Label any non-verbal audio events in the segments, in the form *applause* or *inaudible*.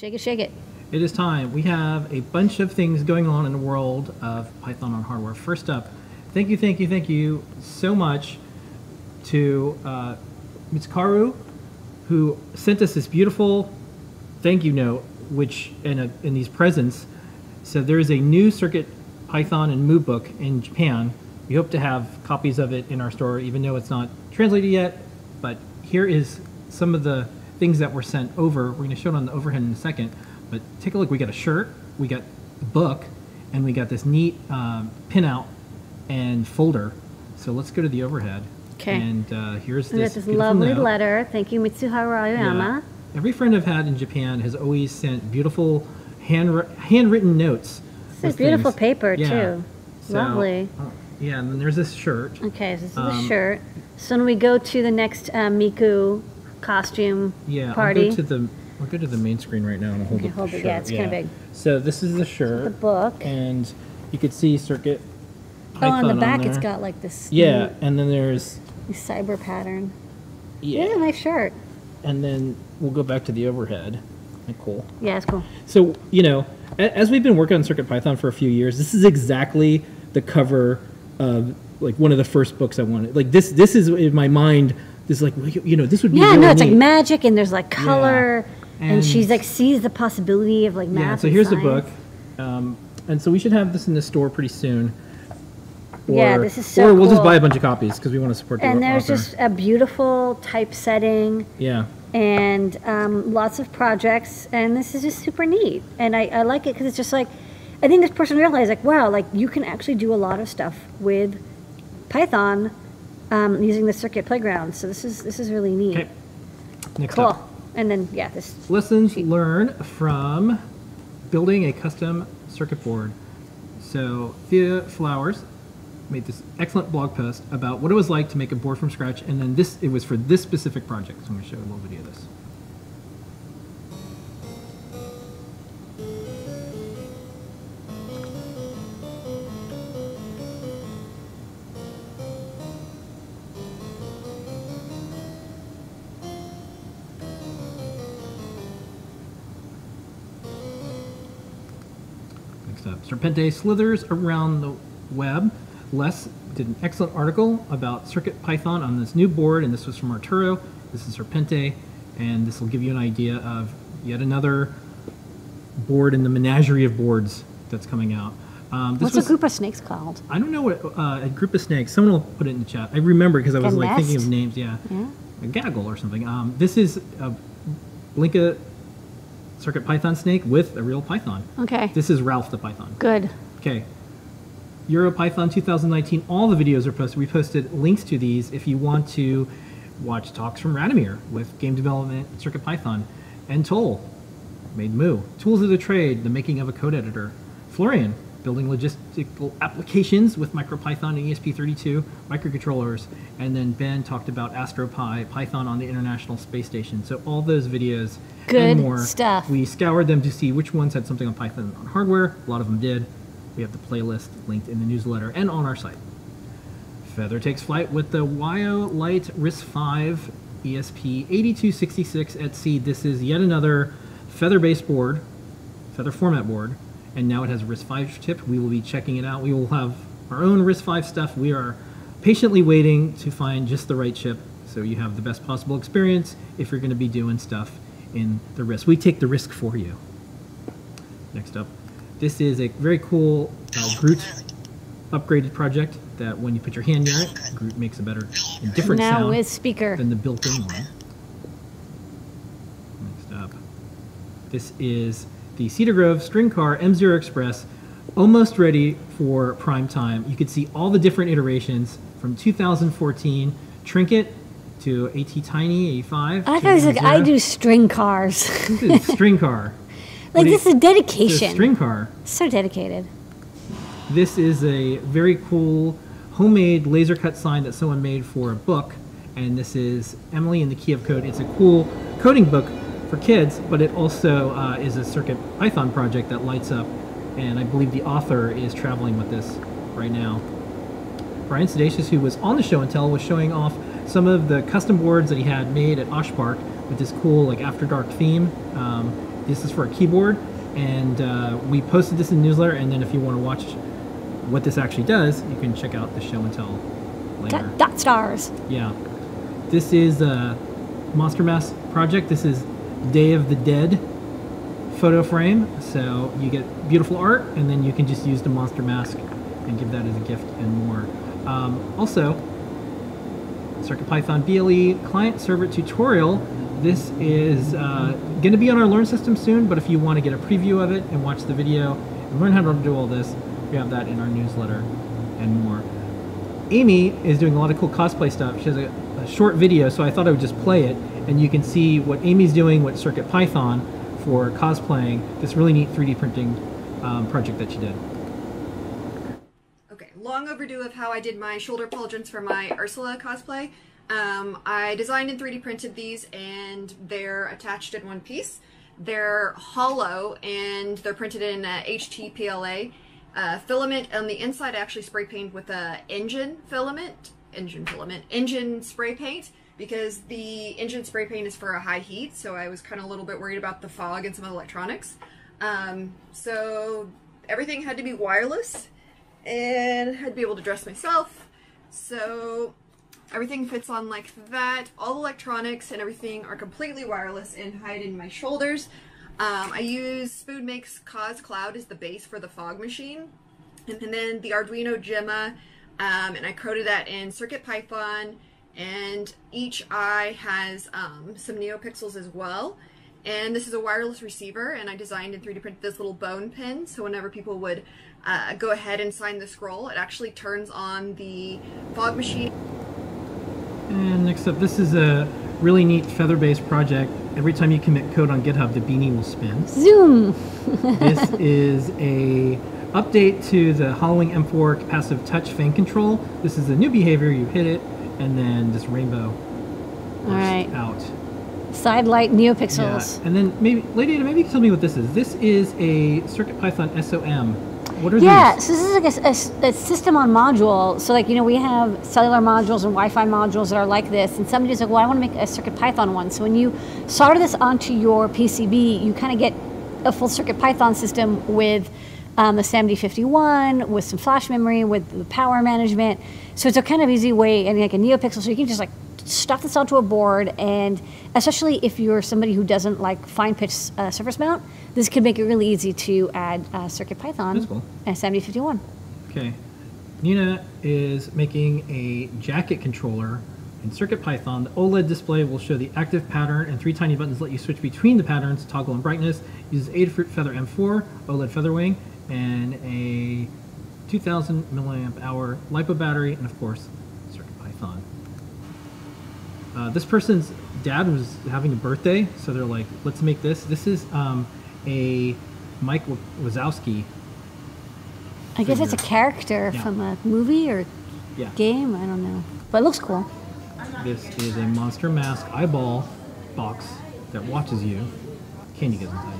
Shake it, shake it. It is time. We have a bunch of things going on in the world of Python on hardware. First up, thank you, thank you, thank you so much to uh, Mitsuharu, who sent us this beautiful thank you note, which in, a, in these presents. So there is a new Circuit Python and Mu book in Japan. We hope to have copies of it in our store, even though it's not translated yet. But here is some of the things that were sent over. We're going to show it on the overhead in a second. But take a look. We got a shirt, we got a book, and we got this neat um, pinout and folder. So let's go to the overhead. Okay. And uh, here's this, this lovely note. letter. Thank you, Mitsuharu Aoyama. Yeah. Every friend I've had in Japan has always sent beautiful hand handwritten notes. This is beautiful things. paper, Yeah. too. So, Lovely. uh, yeah, and then there's this shirt. Okay, so this is Um, the shirt. So when we go to the next uh, Miku costume Yeah, party, I'll go to the I'll go to the main screen right now and hold Okay, up the it. shirt. Yeah, it's kinda big. So this is the shirt. the book. and you could see Circuit. oh, on the back it's got like this Yeah, and then there's the cyber pattern. yeah, Yeah, nice shirt. and then we'll go back to the overhead. Like, Cool. Yeah, it's cool. So, you know, as we've been working on Circuit Python for a few years, this is exactly the cover of like one of the first books I wanted. Like this, this is in my mind. This is like you know, this would be Yeah, really no, it's like magic and there's like color and, And- she's like sees the possibility of like math. Yeah. So here's the book, um, and so we should have this in the store pretty soon. Yeah, Or- this is so Or we'll just buy a bunch of copies because we want to support the And there's author. just a beautiful typesetting yeah. and um, lots of projects, and this is just super neat. And I, I like it because it's just like, I think this person realized like, wow, like you can actually do a lot of stuff with Python um, using the Circuit Playground. So this is this is really neat. Okay. Next Cool. up, And then yeah, this lessons learned from building a custom circuit board. So Thea Flowers made this excellent blog post about what it was like to make a board from scratch, and then this it was for this specific project. So I'm going to show a little video of this. Up, Serpente slithers around the web. Les did an excellent article about Circuit Python on this new board, and this was from Arturo. This is Serpente, and this will give you an idea of yet another board in the menagerie of boards that's coming out. Um, this what's was, a group of snakes called? I don't know what uh, a group of snakes. Someone will put it in the chat. I remember because I was A like thinking of names. Yeah, Yeah. a gaggle or something. Um, this is a Blinka Circuit Python snake with a real Python. Okay. This is Ralph the Python. Good. Okay. EuroPython 2019, all the videos are posted. We posted links to these if you want to watch talks from Radomir with game development, Circuit Python, and Toll, made Mu. Tools of the Trade, the making of a code editor. Florian, building logistical applications with MicroPython and ESP32, microcontrollers. And then Ben talked about Astro Pi, Python on the International Space Station. So all those videos Good and more. stuff. We scoured them to see which ones had something on Python on hardware. A lot of them did. We have the playlist linked in the newsletter and on our site. Feather takes flight with the WIO Lite RISC-V ESP 8266 at sea. This is yet another Feather-based board, Feather format board, and now it has a RISC-V chip. We will be checking it out. We will have our own RISC-V stuff. We are patiently waiting to find just the right chip so you have the best possible experience if you're going to be doing stuff in the RIS. We take the risk for you. Next up, this is a very cool uh, Groot upgraded project that when you put your hand near it, Groot makes a better and different now sound with speaker. than the built-in one. Next up, this is the Cedar Grove String Car M0 Express, almost ready for prime time. You can see all the different iterations from 2014 Trinket to AT Tiny 85. I thought it was like I M0. do string cars. Is string car. *laughs* like What this is This dedication. string car. So dedicated. This is a very cool homemade laser cut sign that someone made for a book. And this is Emily and the Key of Code. It's a cool coding book for kids, but it also uh, is a Circuit Python project that lights up. And I believe the author is traveling with this right now. Brian Sedacious, who was on the show and tell, was showing off some of the custom boards that he had made at Osh Park with this cool like After Dark theme. Um, This is for a keyboard, and uh, we posted this in the newsletter. And then if you want to watch what this actually does, you can check out the show and tell later. Dot, dot stars. Yeah. This is a Monster Mask project. This is Day of the Dead photo frame. So you get beautiful art, and then you can just use the Monster Mask and give that as a gift and more. Um, also, CircuitPython BLE client server tutorial. This is uh, going to be on our Learn system soon, but if you want to get a preview of it and watch the video and learn how to do all this, we have that in our newsletter and more. Amy is doing a lot of cool cosplay stuff. She has a, a short video, so I thought I would just play it, and you can see what Amy's doing with CircuitPython for cosplaying this really neat 3D printing um, project that she did. Okay, long overdue of how I did my shoulder pauldrons for my Ursula cosplay. Um, I designed and 3D printed these, and they're attached in one piece. They're hollow, and they're printed in uh, HTPLA uh, filament. On the inside, I actually spray paint with a engine filament, engine filament, engine spray paint, because the engine spray paint is for a high heat, so I was kind of a little bit worried about the fog and some of the electronics. Um, so everything had to be wireless and had to be able to dress myself. So everything fits on like that. All electronics and everything are completely wireless and hide in my shoulders. Um, I use Spoon Makes Cause Cloud as the base for the fog machine. And then the Arduino Gemma, um, and I coded that in CircuitPython. And each eye has um, some NeoPixels as well. And this is a wireless receiver, and I designed and 3D printed this little bone pin, so whenever people would uh, go ahead and sign the scroll, it actually turns on the fog machine. And next up, this is a really neat feather-based project. Every time you commit code on GitHub, the beanie will spin. Zoom. this *laughs* is a update to the HalloWing M4 capacitive touch fan control. This is a new behavior. You hit it, and then this rainbow All right. out. Side light neopixels. Yeah. And then maybe, Lady Ada, maybe you can tell me what this is. This is a CircuitPython SOM. What are Yeah, these? so this is like a system on module. So like you know we have cellular modules and Wi-Fi modules that are like this, and somebody's like, well, I want to make a Circuit Python one. So when you solder this onto your PCB, you kind of get a full Circuit Python system with um, the SAMD51, with some flash memory, with the power management. So it's a kind of easy way, and like a NeoPixel, so you can just like stuff this onto a board, and especially if you're somebody who doesn't like fine pitch uh, surface mount, this could make it really easy to add uh, Circuit Python That's cool. and 7051. Okay. Nina is making a jacket controller in CircuitPython. The OLED display will show the active pattern and three tiny buttons let you switch between the patterns, toggle and brightness. Uses Adafruit Feather M4, OLED Feather Wing, and a 2000 milliamp hour LiPo battery, and of course, CircuitPython. Uh, this person's dad was having a birthday, so they're like, let's make this. This is um, a Mike Wazowski I guess it's a character Yeah. from a movie or yeah. game. I don't know, but it looks cool. This is a Monster Mask eyeball box that watches you. Candy goes inside.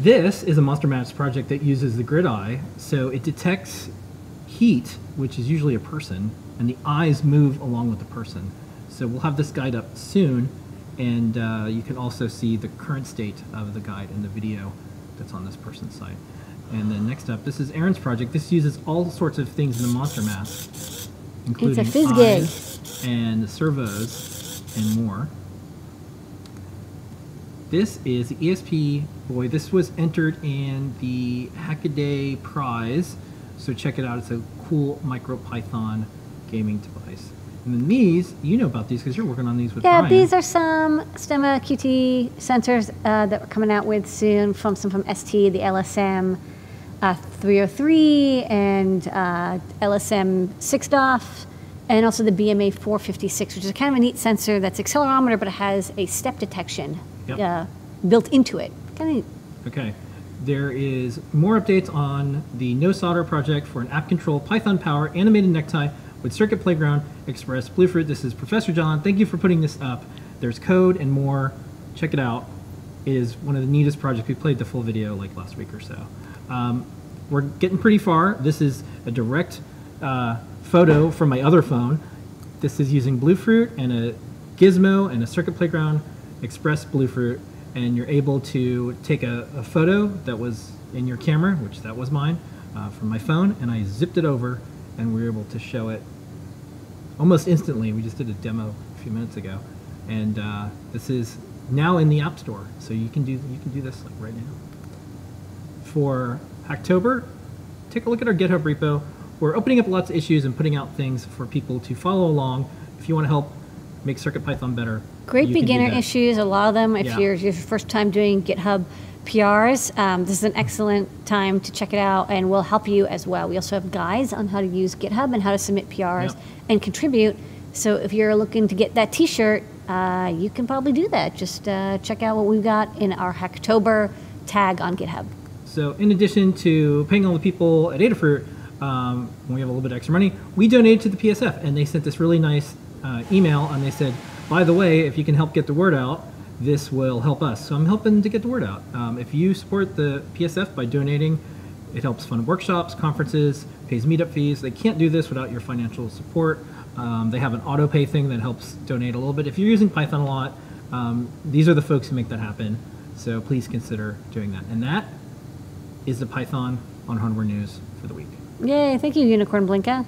This is a Monster Mask project that uses the grid eye, so it detects heat, which is usually a person, and the eyes move along with the person. So we'll have this guide up soon, and uh, you can also see the current state of the guide in the video that's on this person's site. And then next up, this is Aaron's project. This uses all sorts of things in the Monster Mask, including Fizzgig. eyes and servos and more. This is the ESP Boy. This was entered in the Hackaday Prize, so check it out. It's a cool MicroPython gaming device. And then these, you know about these because you're working on these with Yeah, Brian. these are some Stemma QT sensors uh, that we're coming out with soon from some from ST, the LSM uh, 303 and uh, LSM 6 DOF, and also the BMA 456, which is kind of a neat sensor that's accelerometer, but it has a step detection Yep. uh, built into it. Kind of. Okay. There is more updates on the No Solder project for an app control Python Power animated necktie with Circuit Playground Express Bluefruit. This is Professor John. Thank you for putting this up. There's code and more. Check it out. It is one of the neatest projects. We played the full video like last week or so. Um, we're getting pretty far. This is a direct uh, photo from my other phone. This is using Bluefruit and a Gizmo and a Circuit Playground Express Bluefruit. and you're able to take a, a photo that was in your camera, which that was mine, uh, from my phone, and I zipped it over, and we were able to show it almost instantly. We just did a demo a few minutes ago, and uh, this is now in the App Store, so you can do you can do this like right now. For October, take a look at our GitHub repo. We're opening up lots of issues and putting out things for people to follow along. If you want to help make CircuitPython better, Great you can do beginner issues. A lot of them, if Yeah. you're your first time doing GitHub PRs, um, this is an excellent time to check it out, and we'll help you as well. We also have guides on how to use GitHub and how to submit PRs and contribute. So if you're looking to get that T-shirt, uh, you can probably do that. Just uh, check out what we've got in our Hacktober tag on GitHub. So, in addition to paying all the people at Adafruit, um, when we have a little bit of extra money, we donated to the PSF, and they sent this really nice uh, email, and they said, "By the way, if you can help get the word out, this will help us." So, I'm helping to get the word out. Um, if you support the PSF by donating, it helps fund workshops, conferences, pays meetup fees. They can't do this without your financial support. Um, they have an auto pay thing that helps donate a little bit. If you're using Python a lot, um, these are the folks who make that happen. So please consider doing that. And that is the Python on Hardware News for the week. Yay! Thank you, Unicorn Blinka.